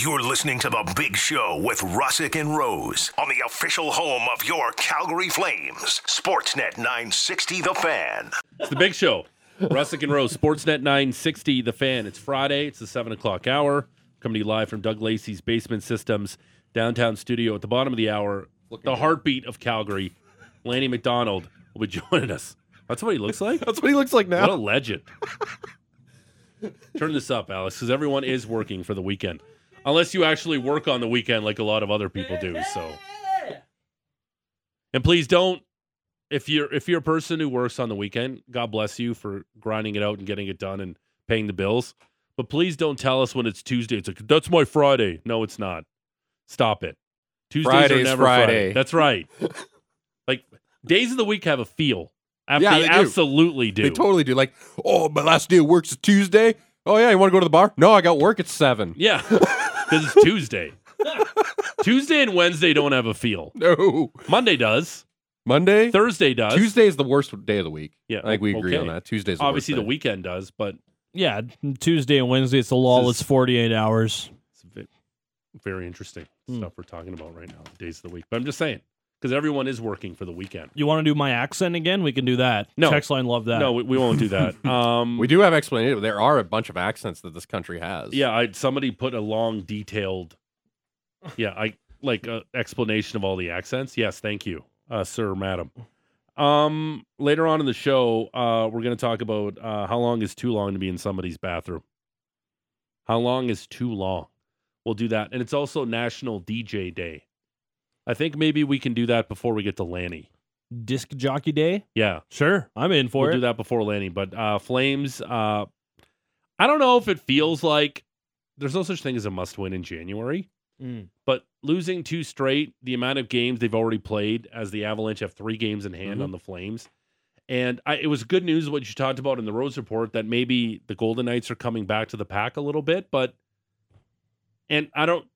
You're listening to The Big Show with Russick and Rose on the official home of your Calgary Flames, Sportsnet 960 The Fan. It's the big show. Russick and Rose, Sportsnet 960, The Fan. It's Friday. It's the 7 o'clock hour. Coming to you live from Doug Lacey's Basement Systems downtown studio. At the bottom of the hour, the heartbeat of Calgary, Lanny McDonald will be joining us. That's what he looks like? That's what he looks like now. What a legend. Turn this up, Alex, because everyone is working for the weekend. Unless you actually work on the weekend like a lot of other people do. So And please don't if you're if you're a person who works on the weekend, God bless you for grinding it out and getting it done and paying the bills. But please don't tell us when it's Tuesday. It's like that's my Friday. No, it's not. Stop it. Tuesdays are never Friday. Friday. That's right. like days of the week have a feel. Yeah, they, they do. absolutely do. They totally do. Like, oh, my last day of work's a Tuesday. Oh yeah, you want to go to the bar? No, I got work at seven. Yeah, because it's Tuesday. Tuesday and Wednesday don't have a feel. No. Monday does. Monday. Thursday does. Tuesday is the worst day of the week. Yeah, I think we agree okay. on that. Tuesday's the Obviously, the worst day. weekend does, but Yeah, Tuesday and Wednesday, it's a lawless 48 hours. it's ve- very interesting Hmm. stuff we're talking about right now. Days of the week, but I'm just saying because everyone is working for the weekend. You want to do my accent again? We can do that. No. Text line, love that. No, we, we won't do that. Um, We do have explanation. There are a bunch of accents that this country has. yeah, I somebody put a long, detailed, yeah, I like uh, explanation of all the accents. Yes, thank you, uh, sir, madam. Um, later on in the show, uh, we're going to talk about uh, how long is too long to be in somebody's bathroom. How long is too long? We'll do that, and it's also National DJ Day. I think maybe we can do that before we get to Lanny. Disc Jockey Day? Yeah, Sure, I'm in for we'll it. do that before Lanny. But uh, Flames, uh, I don't know if it feels like there's no such thing as a must win in January, Mm. but losing two straight, the amount of games they've already played, as the Avalanche have three games in hand Mhm. on the Flames. And I, it was good news what you talked about in the Rose report that maybe the Golden Knights are coming back to the pack a little bit, but and I don't.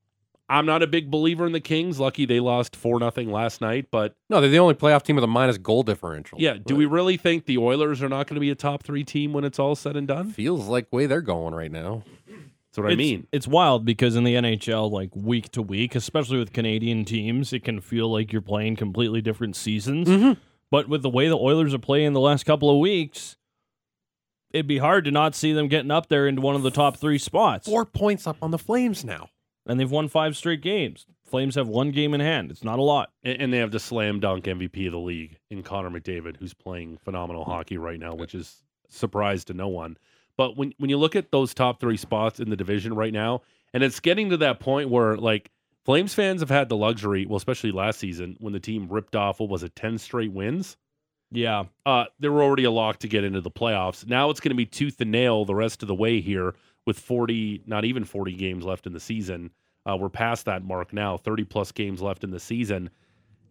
I'm not a big believer in the Kings. Lucky they lost four nothing last night, but No, they're the only playoff team with a minus goal differential. yeah, do we really think the Oilers are not going to be a top three team when it's all said and done? Feels like way they're going right now. That's what I mean. It's wild because in the NHL, like week to week, especially with Canadian teams, it can feel like you're playing completely different seasons. Mm-hmm. But with the way the Oilers are playing the last couple of weeks, it'd be hard to not see them getting up there into one of the top three spots. Four points up on the Flames now. And they've won five straight games. Flames have one game in hand. It's not a lot. And, they have the slam dunk MVP of the league in Connor McDavid, who's playing phenomenal hockey right now, which is surprise to no one. But when when you look at those top three spots in the division right now, and it's getting to that point where like Flames fans have had the luxury, well, especially last season when the team ripped off what was it, ten straight wins. Yeah. uh, they were already a lock to get into the playoffs. Now it's going to be tooth and nail the rest of the way here with 40, not even 40 games left in the season. Uh, we're past that mark now, 30 plus games left in the season.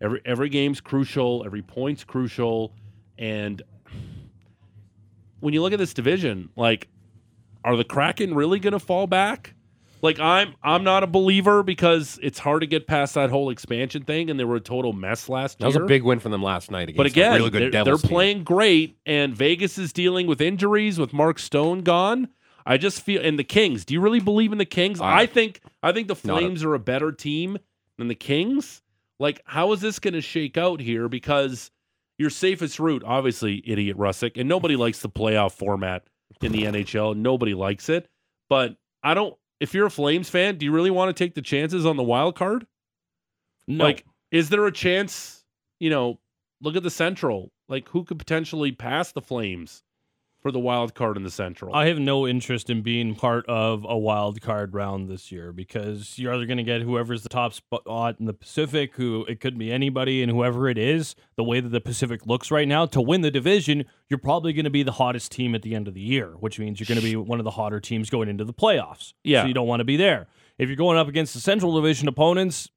Every every game's crucial, every point's crucial, and when you look at this division, like, are the Kraken really going to fall back? Like I'm I'm not a believer because it's hard to get past that whole expansion thing, and they were a total mess last That year. That was a big win for them last night against But a again, really good they're, they're playing great, and Vegas is dealing with injuries with Mark Stone gone. I just feel, in the Kings. Do you really believe in the Kings? Uh, I think I think the not a- Flames are a better team than the Kings. Like, how is this going to shake out here? Because your safest route, obviously, idiot Russick, and nobody likes the playoff format in the NHL. Nobody likes it, but I don't. If you're a Flames fan, do you really want to take the chances on the wild card? No. Like, is there a chance? You know, look at the Central. Like, who could potentially pass the Flames for the wild card in the Central? I have no interest in being part of a wild card round this year because you're either going to get whoever's the top spot in the Pacific, who it could be anybody, and whoever it is, the way that the Pacific looks right now, to win the division, you're probably going to be the hottest team at the end of the year, which means you're going to be one of the hotter teams going into the playoffs. Yeah. So you don't want to be there. If you're going up against the Central Division opponents,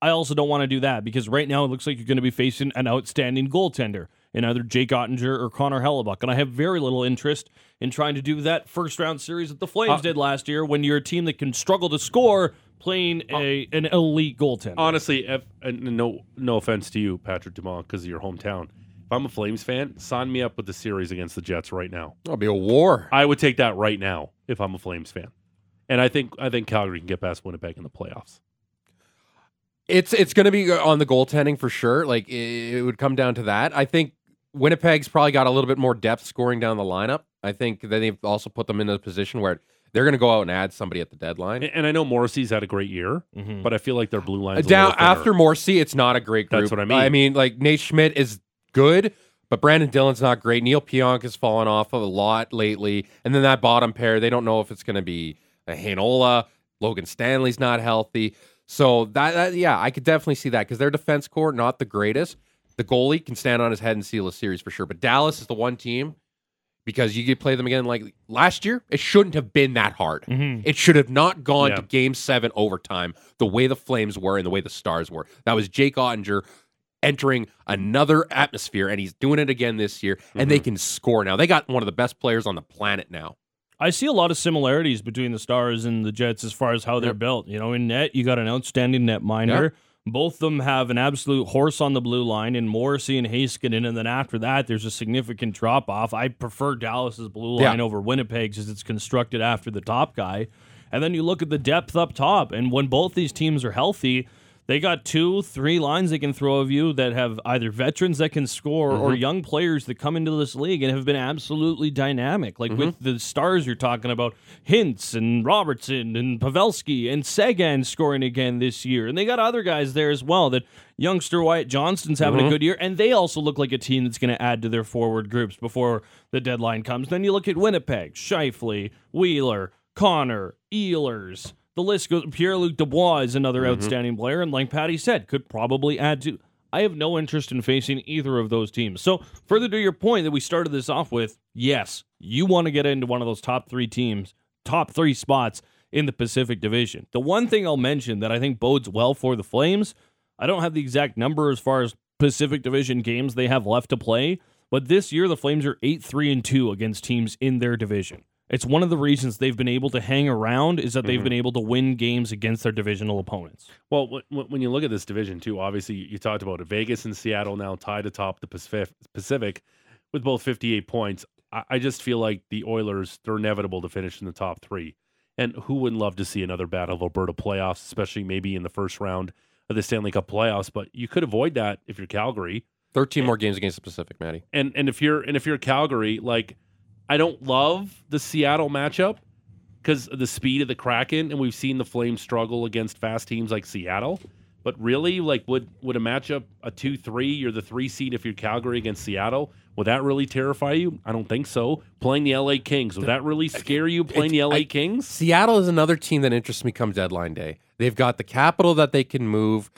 I also don't want to do that because right now it looks like you're going to be facing an outstanding goaltender in either Jake Oettinger or Connor Hellebuyck. And I have very little interest in trying to do that first round series that the Flames Uh, did last year when you're a team that can struggle to score playing a an elite goaltender. Honestly, if, and no no offense to you, Patrick Dumont, because of your hometown. If I'm a Flames fan, sign me up with the series against the Jets right now. That'll be a war. I would take that right now if I'm a Flames fan. And I think I think Calgary can get past Winnipeg in the playoffs. It's it's going to be on the goaltending for sure. Like it, it would come down to that. I think Winnipeg's probably got a little bit more depth scoring down the lineup. I think that they've also put them in a position where they're going to go out and add somebody at the deadline. And, and I know Morrissey's had a great year, Mhm. but I feel like their blue line down after Morrissey, it's not a great group. That's what I mean. I mean, like Nate Schmidt is good, but Brenden Dillon's not great. Neal Pionk has fallen off a lot lately, and then that bottom pair, they don't know if it's going to be a Heinola. Logan Stanley's not healthy, so that, that yeah, I could definitely see that because their defense core not the greatest. The goalie can stand on his head and seal a series for sure, but Dallas is the one team because you could play them again like last year. It shouldn't have been that hard. Mhm. It should have not gone Yeah. to game seven overtime the way the Flames were and the way the Stars were. That was Jake Oettinger entering another atmosphere, and he's doing it again this year, and they can score now. They got one of the best players on the planet now. I see a lot of similarities between the Stars and the Jets as far as how they're Yep. built. You know, in net, you got an outstanding netminder. Both of them have an absolute horse on the blue line in Morrissey and Heiskanen, and then after that, there's a significant drop off. I prefer Dallas's blue Yeah. line over Winnipeg's as it's constructed after the top guy. And then you look at the depth up top, and when both these teams are healthy, they got two, three lines they can throw of you that have either veterans that can score or mm-hmm. young players that come into this league and have been absolutely dynamic. Like with mm-hmm. the stars you're talking about, Hintz and Robertson and Pavelski and Seguin scoring again this year. And they got other guys there as well that youngster Wyatt Johnston's having a mm-hmm. good year. And they also look like a team that's going to add to their forward groups before the deadline comes. Then you look at Winnipeg, Scheifele, Wheeler, Connor, Ehlers. The list goes. Pierre Luc Dubois is another mm-hmm. outstanding player, and like Patty said, could probably add to. I have no interest in facing either of those teams. So, further to your point that we started this off with, yes, you want to get into one of those top three teams, top three spots in the Pacific Division. The one thing I'll mention that I think bodes well for the Flames, I don't have the exact number as far as Pacific Division games they have left to play, but this year the Flames are 8 3 and 2 against teams in their division. It's one of the reasons they've been able to hang around is that they've mm-hmm. been able to win games against their divisional opponents. Well, wh- wh- when you look at this division too, obviously you talked about it. Vegas and Seattle now tied atop the Pacific, Pacific with both 58 points. I, I just feel like the Oilers they're inevitable to finish in the top three. And who wouldn't love to see another Battle of Alberta playoffs, especially maybe in the first round of the Stanley Cup playoffs? But you could avoid that if you're Calgary. 13 more games against the Pacific, Matty. and and if you're and if you're Calgary, like I don't love the Seattle matchup because of the speed of the Kraken, and we've seen the Flames struggle against fast teams like Seattle. But really, like, would would a matchup a two three? You're the three seed if you're Calgary against Seattle. Would that really terrify you? I don't think so. Playing the LA Kings would that really scare you? Playing the LA I- Kings? Seattle is another team that interests me come deadline day. They've got the capital that they can move.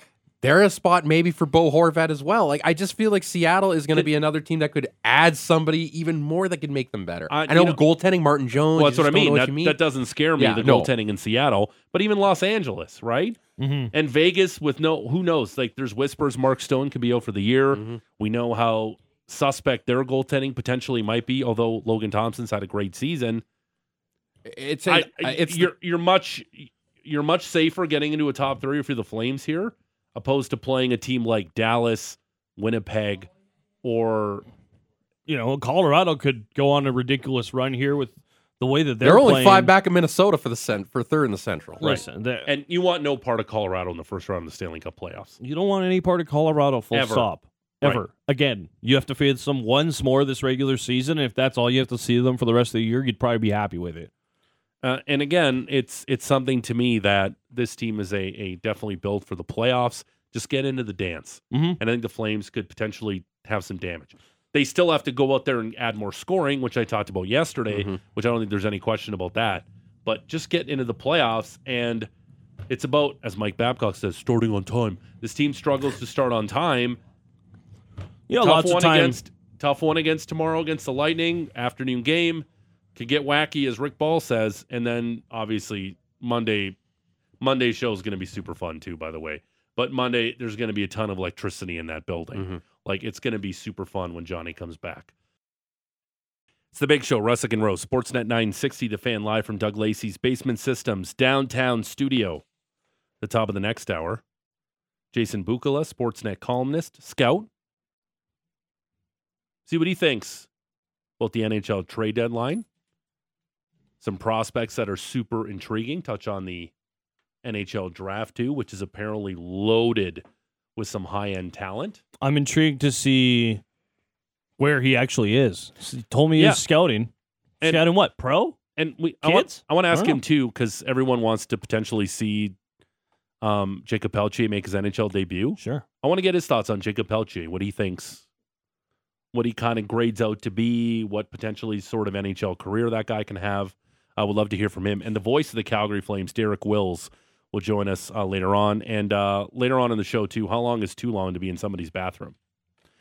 They're a spot maybe for Bo Horvat as well. Like I just feel like Seattle is going to be another team that could add somebody even more that could make them better. Uh, I know, you know- goaltending Martin Jones. Well, that's what I mean. That, mean. that doesn't scare me. Yeah, the no. goaltending in Seattle, but even Los Angeles, right? Mm-hmm. And Vegas with no, who knows? Like, there's whispers Mark Stone could be out for the year. Mm-hmm. We know how suspect their goaltending potentially might be. Although Logan Thompson's had a great season, it's I, a, it's you're you're much you're much safer getting into a top three if you're the Flames here, opposed to playing a team like Dallas, Winnipeg, or You know, Colorado could go on a ridiculous run here with the way that they're, they're, only playing. five back in Minnesota for the cent for third in the Central. Listen, and you want no part of Colorado in the first round of the Stanley Cup playoffs. you don't want any part of Colorado. Full Ever. stop. Right. Ever again, you have to face them once more this regular season. And if that's all you have to see them for the rest of the year, you'd probably be happy with it. Uh, and again, it's it's something to me that this team is a, a definitely built for the playoffs. Just get into the dance, Mhm. and I think the Flames could potentially have some damage. They still have to go out there and add more scoring, which I talked about yesterday, Mhm. which I don't think there's any question about that. But just get into the playoffs, and it's about, as Mike Babcock says, starting on time. This team struggles to start on time. You know, tough lots one of time. against tough one against tomorrow against the Lightning afternoon game could get wacky as Rick Ball says, and then obviously Monday Monday show is going to be super fun too. By the way, but Monday there's going to be a ton of electricity in that building. Mhm. Like it's going to be super fun when Johnny comes back. It's the big show, Russick and Rose, Sportsnet 960, the fan live from Doug Lacey's Basement Systems downtown studio. The top of the next hour. Jason Bukala, Sportsnet columnist, scout. See what he thinks about the NHL trade deadline. Some prospects that are super intriguing. Touch on the NHL draft too, which is apparently loaded with some high end talent. I'm intrigued to see where he actually is. He told me Yeah. he's scouting. And- scouting what? Pro? And we, I want, Kids? I want to ask him too, because everyone wants to potentially see um, Jakob Pelletier make his NHL debut. Sure. I want to get his thoughts on Jakob Pelletier, what he thinks, what he kind of grades out to be, what potentially sort of NHL career that guy can have. I would love to hear from him. And the voice of the Calgary Flames, Derek Wills, will join us uh, later on. And uh, later on in the show, too, how long is too long to be in somebody's bathroom?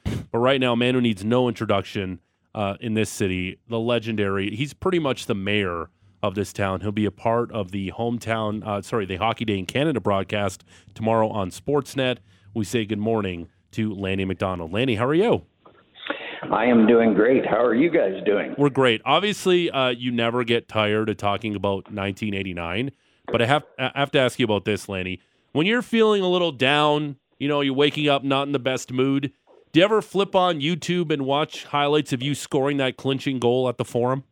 But right now, man who needs no introduction uh, in this city, the legendary, he's pretty much the mayor of this town. He'll be a part of the hometown, uh, sorry, the Hockey Day in Canada broadcast tomorrow on Sportsnet. We say good morning to Lanny McDonald. Lanny, how are you? I am doing great. How are you guys doing? We're great. Obviously, uh, you never get tired of talking about 1989, but I have I have to ask you about this, Lanny. When you're feeling a little down, you know, you're waking up not in the best mood. Do you ever flip on YouTube and watch highlights of you scoring that clinching goal at the Forum?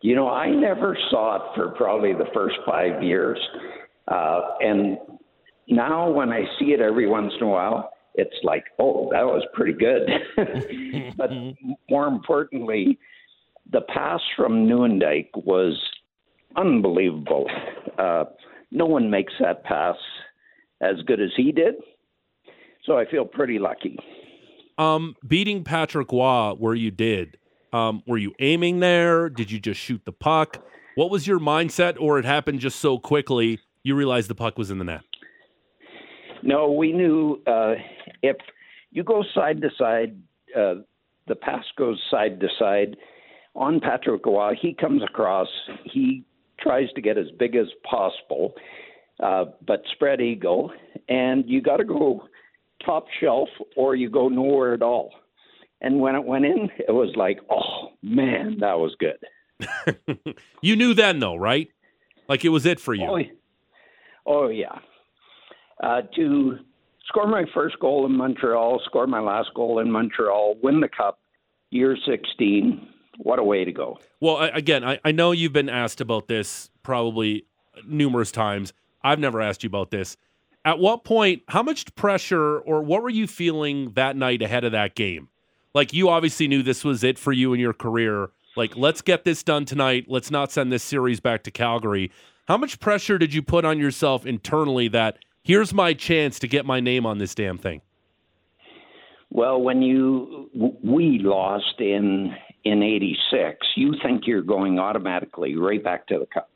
You know, I never saw it for probably the first five years. Uh, and now when I see it every once in a while, it's like, oh, that was pretty good. but more importantly, the pass from Nieuwendyk was unbelievable. Uh, no one makes that pass as good as he did. So I feel pretty lucky. Um, beating Patrick Roy where you did, um, were you aiming there? Did you just shoot the puck? What was your mindset, or it happened just so quickly you realized the puck was in the net? No, we knew uh, if you go side to side, uh, the pass goes side to side. On Patrick Roy, he comes across. He tries to get as big as possible, uh, but spread eagle, and you got to go top shelf or you go nowhere at all. And when it went in, it was like, oh man, that was good. you knew then, though, right? Like it was it for you. Oh, oh yeah. Uh, to score my first goal in Montreal, score my last goal in Montreal, win the cup, year 16. What a way to go. Well, again, I, I know you've been asked about this probably numerous times. I've never asked you about this. At what point, how much pressure or what were you feeling that night ahead of that game? Like you obviously knew this was it for you in your career. Like, let's get this done tonight. Let's not send this series back to Calgary. How much pressure did you put on yourself internally that here's my chance to get my name on this damn thing? Well, when you we lost in in '86, you think you're going automatically right back to the cup,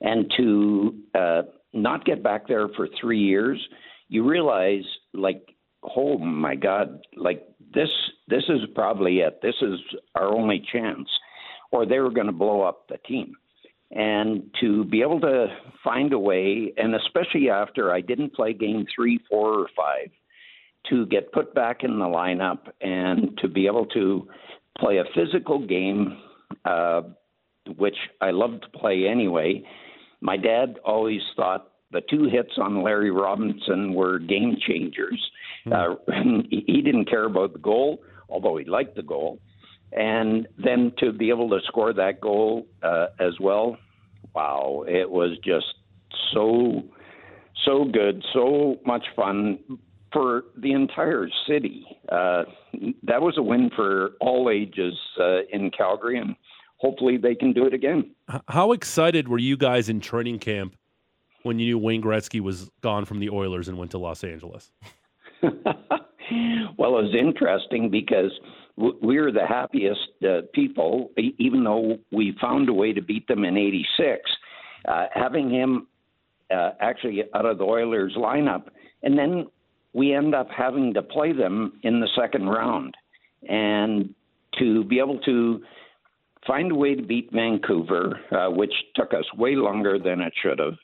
and to uh, not get back there for three years, you realize like, oh my God, like this this is probably it. This is our only chance, or they were going to blow up the team. And to be able to find a way, and especially after I didn't play game three, four, or five, to get put back in the lineup and to be able to play a physical game, uh, which I love to play anyway. My dad always thought the two hits on Larry Robinson were game changers. Uh, he didn't care about the goal, although he liked the goal. And then to be able to score that goal uh, as well, wow, it was just so, so good, so much fun for the entire city. Uh, that was a win for all ages uh, in Calgary, and hopefully they can do it again. How excited were you guys in training camp when you knew Wayne Gretzky was gone from the Oilers and went to Los Angeles? well, it was interesting because were the happiest uh, people, even though we found a way to beat them in '86. Uh, having him uh, actually out of the Oilers lineup, and then we end up having to play them in the second round, and to be able to find a way to beat Vancouver, uh, which took us way longer than it should have,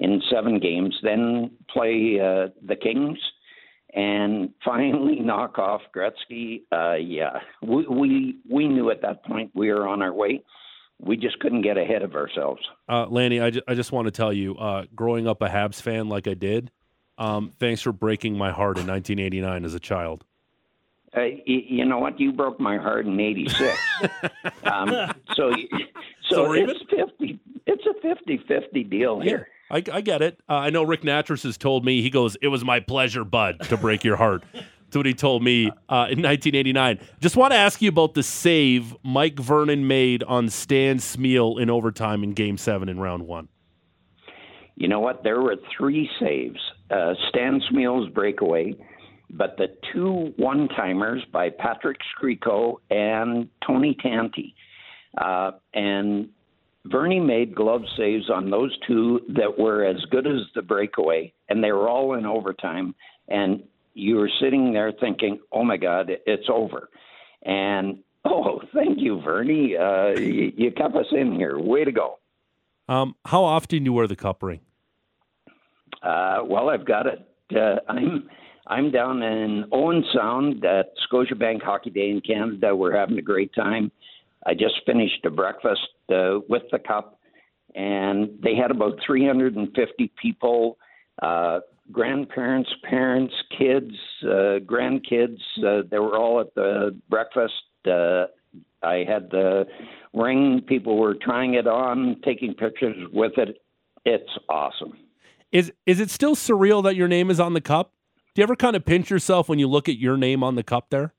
in seven games, then play uh, the Kings and finally knock off Gretzky. Uh, yeah, we, we we knew at that point we were on our way. We just couldn't get ahead of ourselves. Uh, Lanny, I, ju- I just want to tell you, uh, growing up a Habs fan like I did, um, thanks for breaking my heart in 1989 as a child. Uh, you know what? You broke my heart in '86. um, so, So, So it's fifty. It's a 50-50 deal here. I, I get it. Uh, I know Rick Nattrass has told me, he goes, It was my pleasure, bud, to break your heart. That's what he told me uh, in 1989. Just want to ask you about the save Mike Vernon made on Stan Smyl in overtime in game seven in round one. You know what? There were three saves. Uh, Stan Smyl's breakaway, but the two one-timers by Patrick Skriko and Tony Tanti. Uh, and Vernie made glove saves on those two that were as good as the breakaway, and they were all in overtime. And you were sitting there thinking, "Oh my God, it's over." And oh, thank you, Vernie. Uh, you, you kept us in here. Way to go. Um, how often do you wear the cup ring? Uh, well, I've got it. Uh, I'm I'm down in Owen Sound at Scotiabank Hockey Day in Canada. We're having a great time. I just finished a breakfast uh, with the cup, and they had about 350 people, uh, grandparents, parents, kids, uh, grandkids. Uh, they were all at the breakfast. Uh, I had the ring. People were trying it on, taking pictures with it. It's awesome. Is is it still surreal that your name is on the cup? Do you ever kind of pinch yourself when you look at your name on the cup there?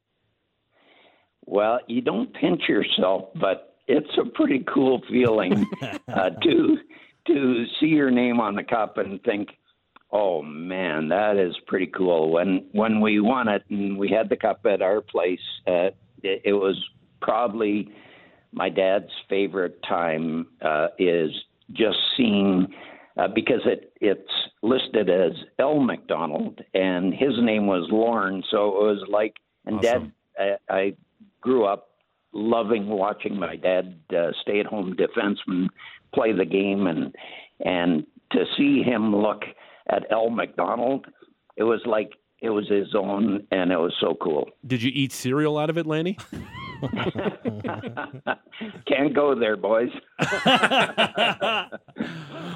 Well, you don't pinch yourself, but it's a pretty cool feeling uh, to to see your name on the cup and think, "Oh man, that is pretty cool." When when we won it and we had the cup at our place, uh, it, it was probably my dad's favorite time. Uh, is just seeing uh, because it it's listed as L McDonald and his name was Lorne, so it was like and Awesome. Dad, I, I grew up loving watching my dad uh, stay at home defenseman play the game and and to see him look at L McDonald, it was like it was his own and it was so cool. Did you eat cereal out of it, Lanny? Can't go there, boys.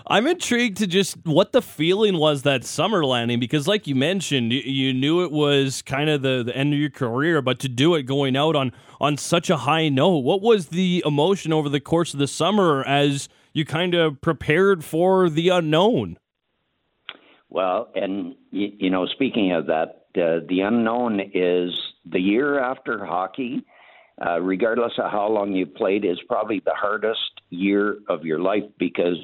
I'm intrigued to just what the feeling was that summer landing because, like you mentioned, you, you knew it was kind of the, the end of your career, but to do it going out on on such a high note, what was the emotion over the course of the summer as you kind of prepared for the unknown? Well, and you, you know, speaking of that, uh, the unknown is the year after hockey. Uh, regardless of how long you played, is probably the hardest year of your life because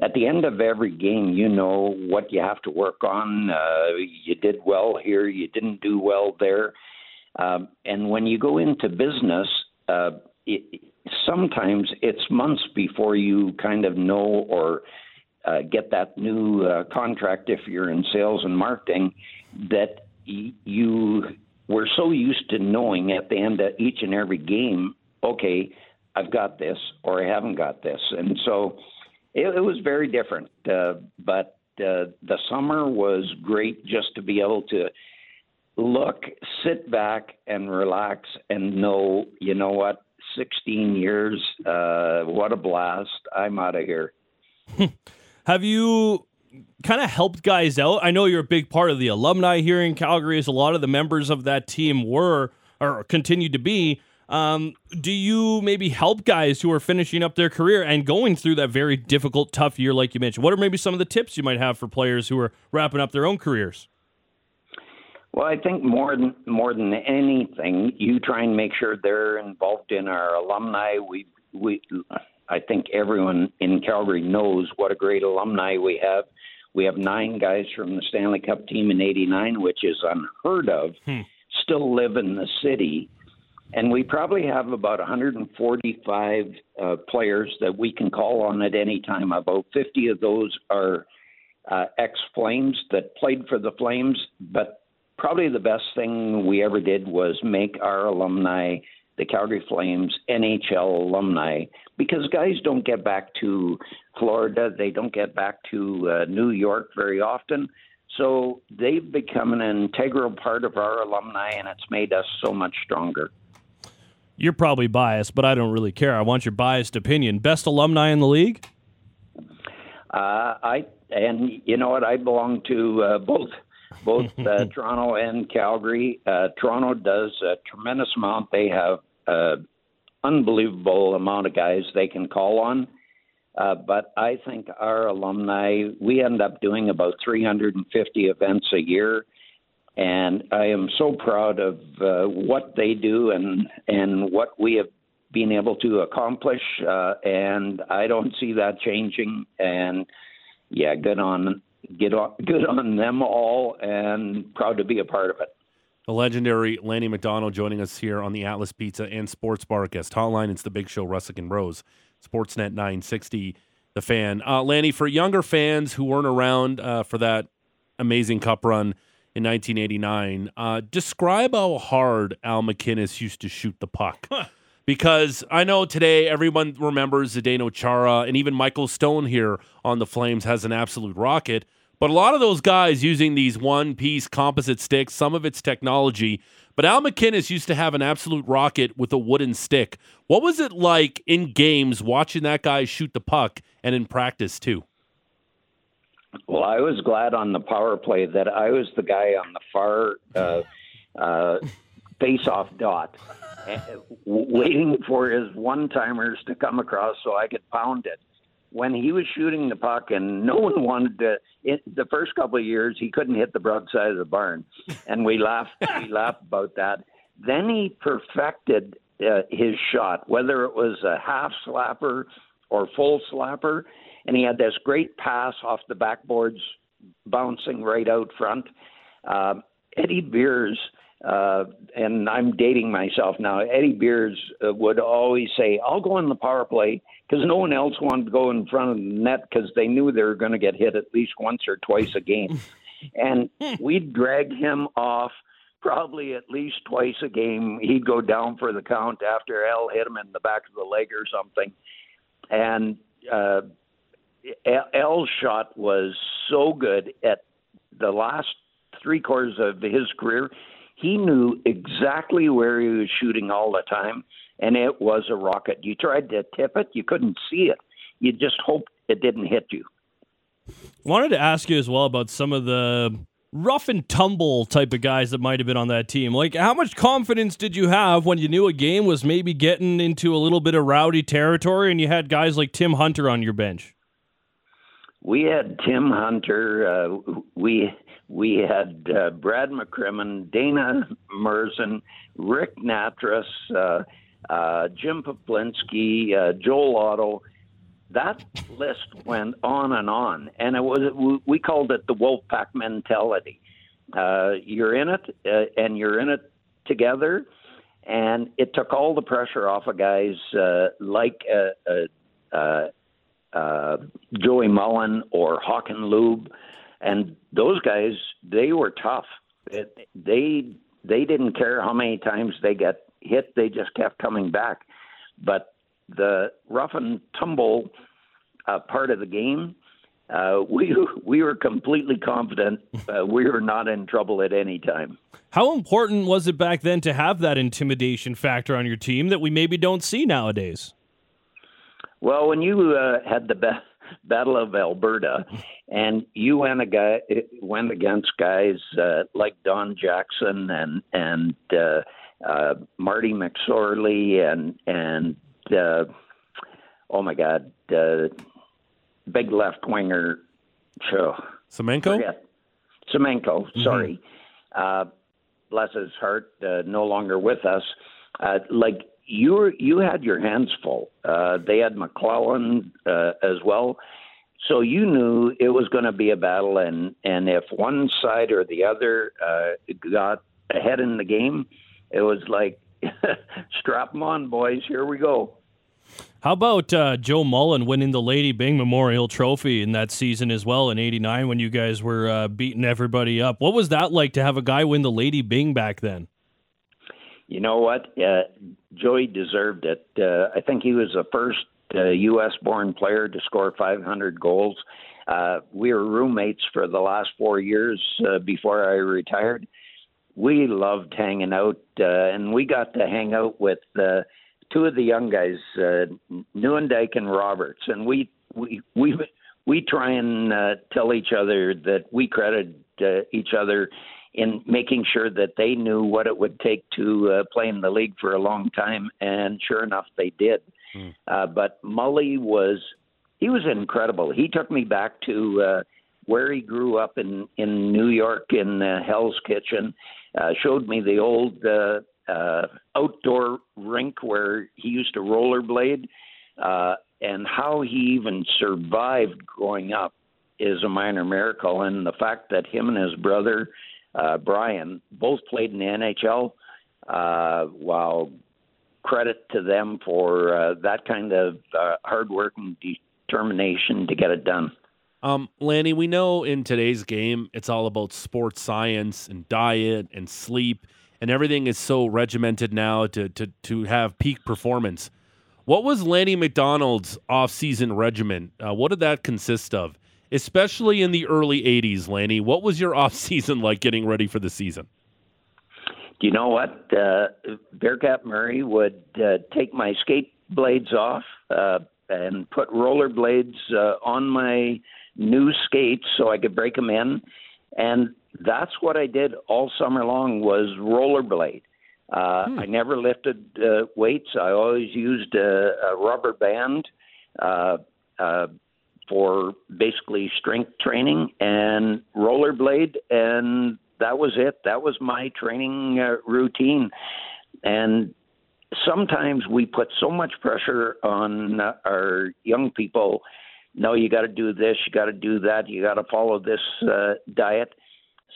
at the end of every game, you know what you have to work on. Uh, you did well here, you didn't do well there. Um, and when you go into business, uh, it, sometimes it's months before you kind of know or uh, get that new uh, contract if you're in sales and marketing that y- you were so used to knowing at the end of each and every game, okay, I've got this or I haven't got this. And so it, it was very different. Uh, but uh, the summer was great just to be able to look, sit back and relax and know, you know what, 16 years, uh, what a blast. I'm out of here. Have you kind of helped guys out? I know you're a big part of the alumni here in Calgary, as a lot of the members of that team were or continue to be. Um, do you maybe help guys who are finishing up their career and going through that very difficult, tough year, like you mentioned? What are maybe some of the tips you might have for players who are wrapping up their own careers? Well, I think more than more than anything, you try and make sure they're involved in our alumni. We we I think everyone in Calgary knows what a great alumni we have. We have nine guys from the Stanley Cup team in '89, which is unheard of. Still live in the city, and we probably have about 145 uh, players that we can call on at any time. About 50 of those are uh, ex Flames that played for the Flames, but probably the best thing we ever did was make our alumni the Calgary Flames NHL alumni because guys don't get back to Florida, they don't get back to uh, New York very often. So they've become an integral part of our alumni, and it's made us so much stronger. You're probably biased, but I don't really care. I want your biased opinion. Best alumni in the league? Uh, I and you know what? I belong to uh, both both uh, Toronto and Calgary. Uh, Toronto does a tremendous amount. They have an unbelievable amount of guys they can call on. Uh, but I think our alumni, we end up doing about 350 events a year. And I am so proud of uh, what they do and, and what we have been able to accomplish. Uh, and I don't see that changing. And yeah, good on, get on, good on them all and proud to be a part of it. The legendary Lanny McDonald joining us here on the Atlas Pizza and Sports Bar guest hotline. It's the big show, Russick and Rose, Sportsnet 960, the fan. Uh, Lanny, for younger fans who weren't around uh, for that amazing cup run in 1989, uh, describe how hard Al MacInnis used to shoot the puck. Because I know today everyone remembers Zdeno Chara, and even Michael Stone here on the Flames has an absolute rocket. But a lot of those guys using these one piece composite sticks, some of it's technology. But Al MacInnis used to have an absolute rocket with a wooden stick. What was it like in games watching that guy shoot the puck and in practice too? Well, I was glad on the power play that I was the guy on the far uh, uh, face-off dot, uh, waiting for his one-timers to come across so I could pound it. When he was shooting the puck and no one wanted to it, the first couple of years he couldn't hit the broadside of the barn. And we laughed we laughed about that. Then he perfected uh, his shot whether it was a half slapper or full slapper. And he had this great pass off the backboards bouncing right out front. Uh, eddie beers uh, and I'm dating myself now. Eddy Beers uh, would always say, "I'll go in the power play," because no one else wanted to go in front of the net because they knew they were going to get hit at least once or twice a game, and we'd drag him off probably at least twice a game. He'd go down for the count after Al hit him in the back of the leg or something, and uh, Al's shot was so good at the last three quarters of his career he knew exactly where he was shooting all the time, and it was a rocket. You tried to tip it, you couldn't see it. You just hoped it didn't hit you. Wanted to ask you as well about some of the rough and tumble type of guys that might have been on that team. Like, how much confidence did you have when you knew a game was maybe getting into a little bit of rowdy territory and you had guys like Tim Hunter on your bench? We had Tim Hunter. Uh, we we had uh, Brad McCrimmon, Dana Murzyn, Rick Nattrass, uh, uh, Jim Peplinski, uh, Joel Otto. That list went on and on, and it was we called it the Wolfpack mentality. Uh, you're in it, uh, and you're in it together, and it took all the pressure off of guys like Joey Mullen or Håkan Loob and those guys they were tough. It, they they didn't care how many times they got hit; they just kept coming back. But the rough and tumble uh, part of the game, uh, we we were completely confident uh, we were not in trouble at any time. How important was it back then to have that intimidation factor on your team that we maybe don't see nowadays? Well, when you uh, had the best Battle of Alberta, and you went a guy went against guys uh, like Don Jackson and and uh, uh, Marty McSorley and and uh, oh my God, uh, big left winger, oh, Semenko. Semenko, mm-hmm. sorry. Uh, bless his heart, uh, no longer with us. Uh, like you you had your hands full. Uh, they had McClelland uh, as well, so you knew it was going to be a battle, and and if one side or the other uh, got ahead in the game, it was like strap them on, boys. Here we go. How about uh, Joe Mullen winning the Lady Byng Memorial Trophy in that season as well in '89 when you guys were uh, beating everybody up? What was that like to have a guy win the Lady Byng back then? You know what? Uh, Joey deserved it. Uh, I think he was the first uh, U.S. born player to score 500 goals. Uh, we were roommates for the last four years uh, before I retired. We loved hanging out, uh, and we got to hang out with uh, two of the young guys, uh, Nieuwendyk and Roberts, and we we we we try and uh, tell each other that we credit uh, each other in making sure that they knew what it would take to uh, play in the league for a long time, and sure enough, they did. Mm. Uh, but Mully was he was incredible. He took me back to uh, where he grew up in in New York in uh, Hell's Kitchen. Uh, showed me the old uh, uh, outdoor rink where he used to rollerblade, uh, and how he even survived growing up is a minor miracle. And the fact that him and his brother uh, Brian both played in the NHL. Uh, while credit to them for uh, that kind of uh, hard work and determination to get it done. Um, Lanny, we know in today's game it's all about sports science and diet and sleep, and everything is so regimented now to to to have peak performance. What was Lanny McDonald's off-season regimen? Uh, what did that consist of? Especially in the early '80s, Lanny. What was your off-season like getting ready for the season? Do you know what? Uh, Bearcat Murray would uh, take my skate blades off uh, and put roller blades uh, on my new skates so I could break them in, and that's what I did all summer long was rollerblade. Uh, hmm. I never lifted uh, weights. I always used a, a rubber band uh, uh, for basically strength training and rollerblade, and that was it. That was my training uh, routine. And sometimes we put so much pressure on uh, our young people. No, you got to do this, you got to do that, you got to follow this uh, diet.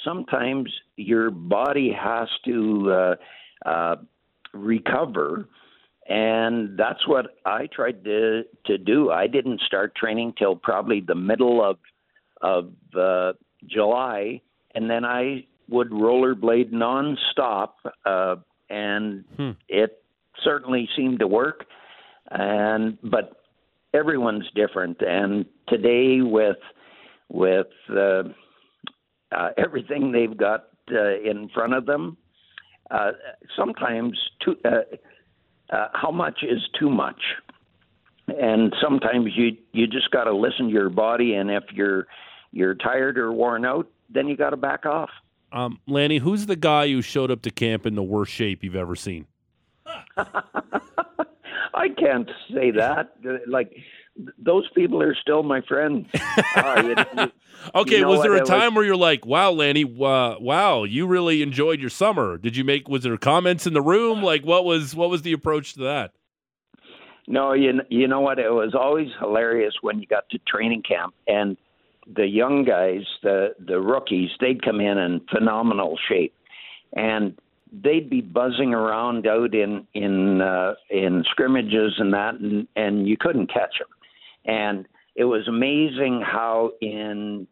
Sometimes your body has to uh, uh, recover, and that's what I tried to to do. I didn't start training till probably the middle of of uh, July, and then I would rollerblade nonstop, uh, and hmm. it certainly seemed to work. And but everyone's different, and today with with uh, uh, everything they've got uh, in front of them, uh, sometimes too, uh, uh, how much is too much, and sometimes you you just got to listen to your body, and if you're you're tired or worn out, then you got to back off. Um, Lanny, who's the guy who showed up to camp in the worst shape you've ever seen? I can't say that. Like those people are still my friends. Uh, you, you, okay, you know was there a time was... where you're like, "Wow, Lanny, uh, wow, you really enjoyed your summer"? Did you make? Was there comments in the room? Like, what was what was the approach to that? No, you you know what? It was always hilarious when you got to training camp and the young guys, the the rookies, they'd come in in phenomenal shape, and they'd be buzzing around out in in uh, in scrimmages and that, and and you couldn't catch them. And it was amazing how in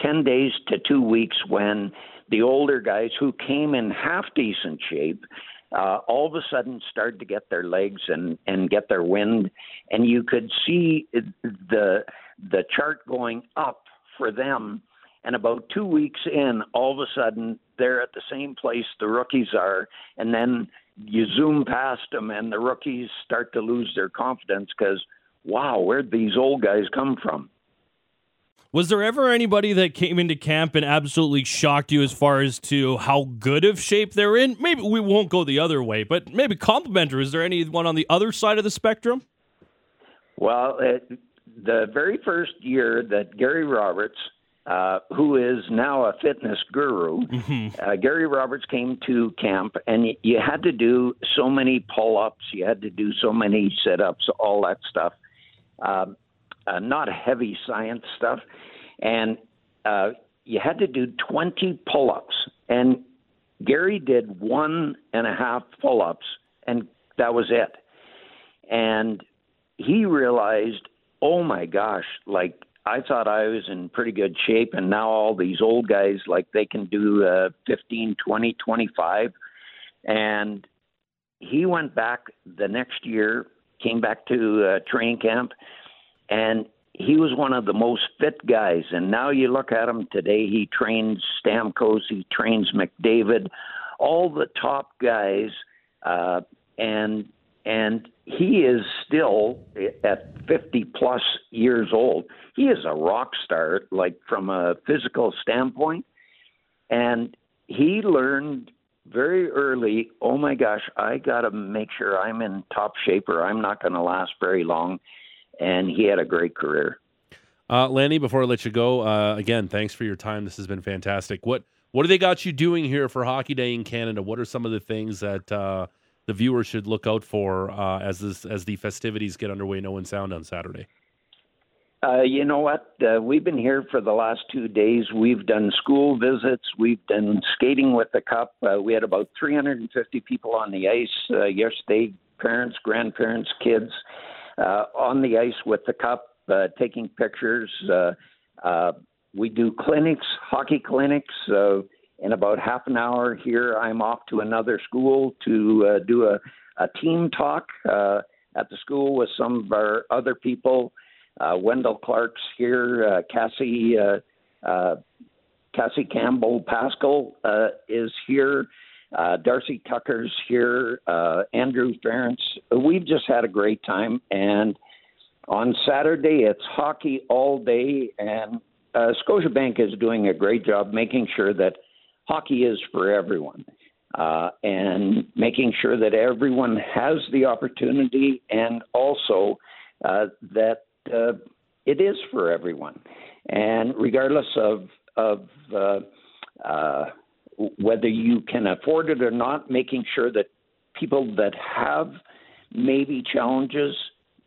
ten days to two weeks, when the older guys who came in half decent shape. Uh, all of a sudden started to get their legs and and get their wind and you could see the the chart going up for them. And about two weeks in, all of a sudden, they're at the same place the rookies are. And then you zoom past them, and the rookies start to lose their confidence because, wow, where'd these old guys come from? Was there ever anybody that came into camp and absolutely shocked you as far as to how good of shape they're in? Maybe we won't go the other way, but maybe complimentary. Is there anyone on the other side of the spectrum? Well, it, the very first year that Gary Roberts, uh, who is now a fitness guru, mm-hmm. uh, Gary Roberts came to camp, and you had to do so many pull ups, you had to do so many sit ups, all that stuff. Um, uh, not heavy science stuff. And uh, you had to do 20 pull ups. And Gary did one and a half pull ups, and that was it. And he realized oh my gosh, like I thought I was in pretty good shape, and now all these old guys, like they can do uh, 15, 20, 25. And he went back the next year, came back to uh, training camp, and he was one of the most fit guys. And now you look at him today, he trains Stamkos, he trains McDavid, all the top guys. Uh, and and he is still at 50 plus years old. He is a rock star, like from a physical standpoint, and he learned very early. Oh my gosh, I got to make sure I'm in top shape, or I'm not going to last very long. And he had a great career. Uh, Lanny, before I let you go, uh, again, thanks for your time. This has been fantastic. What what do they got you doing here for Hockey Day in Canada? What are some of the things that uh, the viewers should look out for uh, as this as the festivities get underway? No one sound on Saturday. Uh, you know what? Uh, we've been here for the last two days. We've done school visits. We've done skating with the cup. Uh, we had about 350 people on the ice uh, yesterday parents, grandparents, kids uh, on the ice with the cup, uh, taking pictures. Uh, uh, we do clinics, hockey clinics. Uh, in about half an hour here, I'm off to another school to uh, do a, a team talk uh, at the school with some of our other people. Uh, Wendel Clark's here. Uh, Cassie uh, uh, Cassie Campbell Pascall uh, is here. Uh, Darcy Tucker's here. Andrew Ference. We've just had a great time. And on Saturday, it's hockey all day. And Scotiabank is doing a great job making sure that hockey is for everyone. And making sure that everyone has the opportunity and also that uh, it is for everyone, and regardless of of uh, uh, whether you can afford it or not, making sure that people that have maybe challenges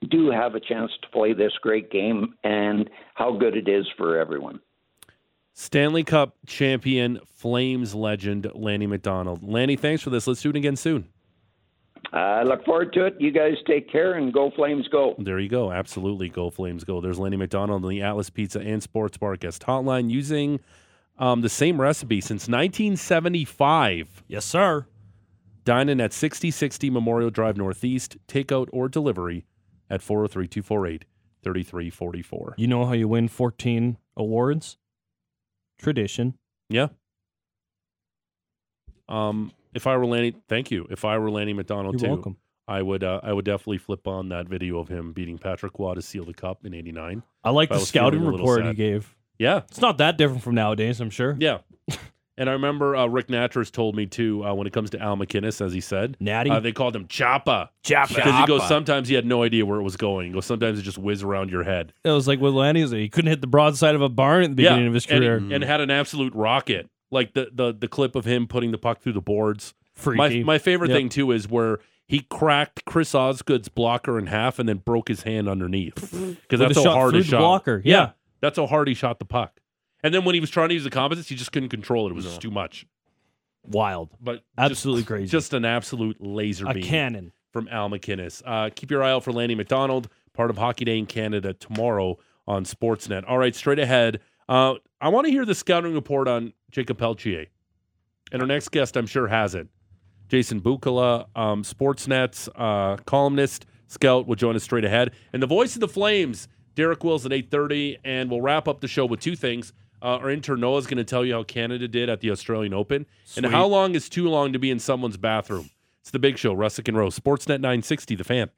do have a chance to play this great game and how good it is for everyone. Stanley Cup champion, Flames legend, Lanny McDonald. Lanny, thanks for this. Let's do it again soon. I look forward to it. You guys take care and go Flames go. There you go. Absolutely go Flames go. There's Lanny McDonald on the Atlas Pizza and Sports Bar guest hotline using um, the same recipe since 1975. Yes, sir. Dining at 6060 Memorial Drive Northeast. Takeout or delivery at 403 248 3344. You know how you win 14 awards? Tradition. Yeah. Um, if I were Lanny, thank you. If I were Lanny McDonald You're too, welcome. I would uh, I would definitely flip on that video of him beating Patrick Roy to seal the cup in '89. I like I the was scouting feeling a little report he gave. Yeah, It's not that different from nowadays, I'm sure. yeah. and I remember uh, Rick Nattrass told me too uh, when it comes to Al MacInnis, as he said, Natty. uh, they called him Choppa Choppa. because he goes sometimes he had no idea where it was going. He goes sometimes it just whiz around your head. It was like with Lanny, he couldn't hit the broadside of a barn at the beginning of his and- career. and, had an absolute rocket. Like the the the clip of him putting the puck through the boards. My Freaky. my favorite Yep. thing too is where he cracked Chris Osgood's blocker in half and then broke his hand underneath because that's a how shot hard he shot. blocker. Yeah. that's how hard he shot the puck. And then when he was trying to use the composites, he just couldn't control it. It was just too much. Wild. But just- Absolutely crazy. just an absolute laser a beam cannon. from Al MacInnis. Uh, keep your eye out for Lanny McDonald, part of Hockey Day in Canada tomorrow on Sportsnet. All right, straight ahead. Uh, I want to hear the scouting report on Jakob Pelletier. And our next guest, I'm sure, has it. Jason Bukala, um, Sportsnet's uh, columnist, scout, will join us straight ahead. And the voice of the Flames, Derek Wills at 8.30. And we'll wrap up the show with two things. Uh, our intern Noah is going to tell you how Canada did at the Australian Open. And how long is too long to be in someone's bathroom. It's the big show, Russick and Rose. Sportsnet 960, The Fan.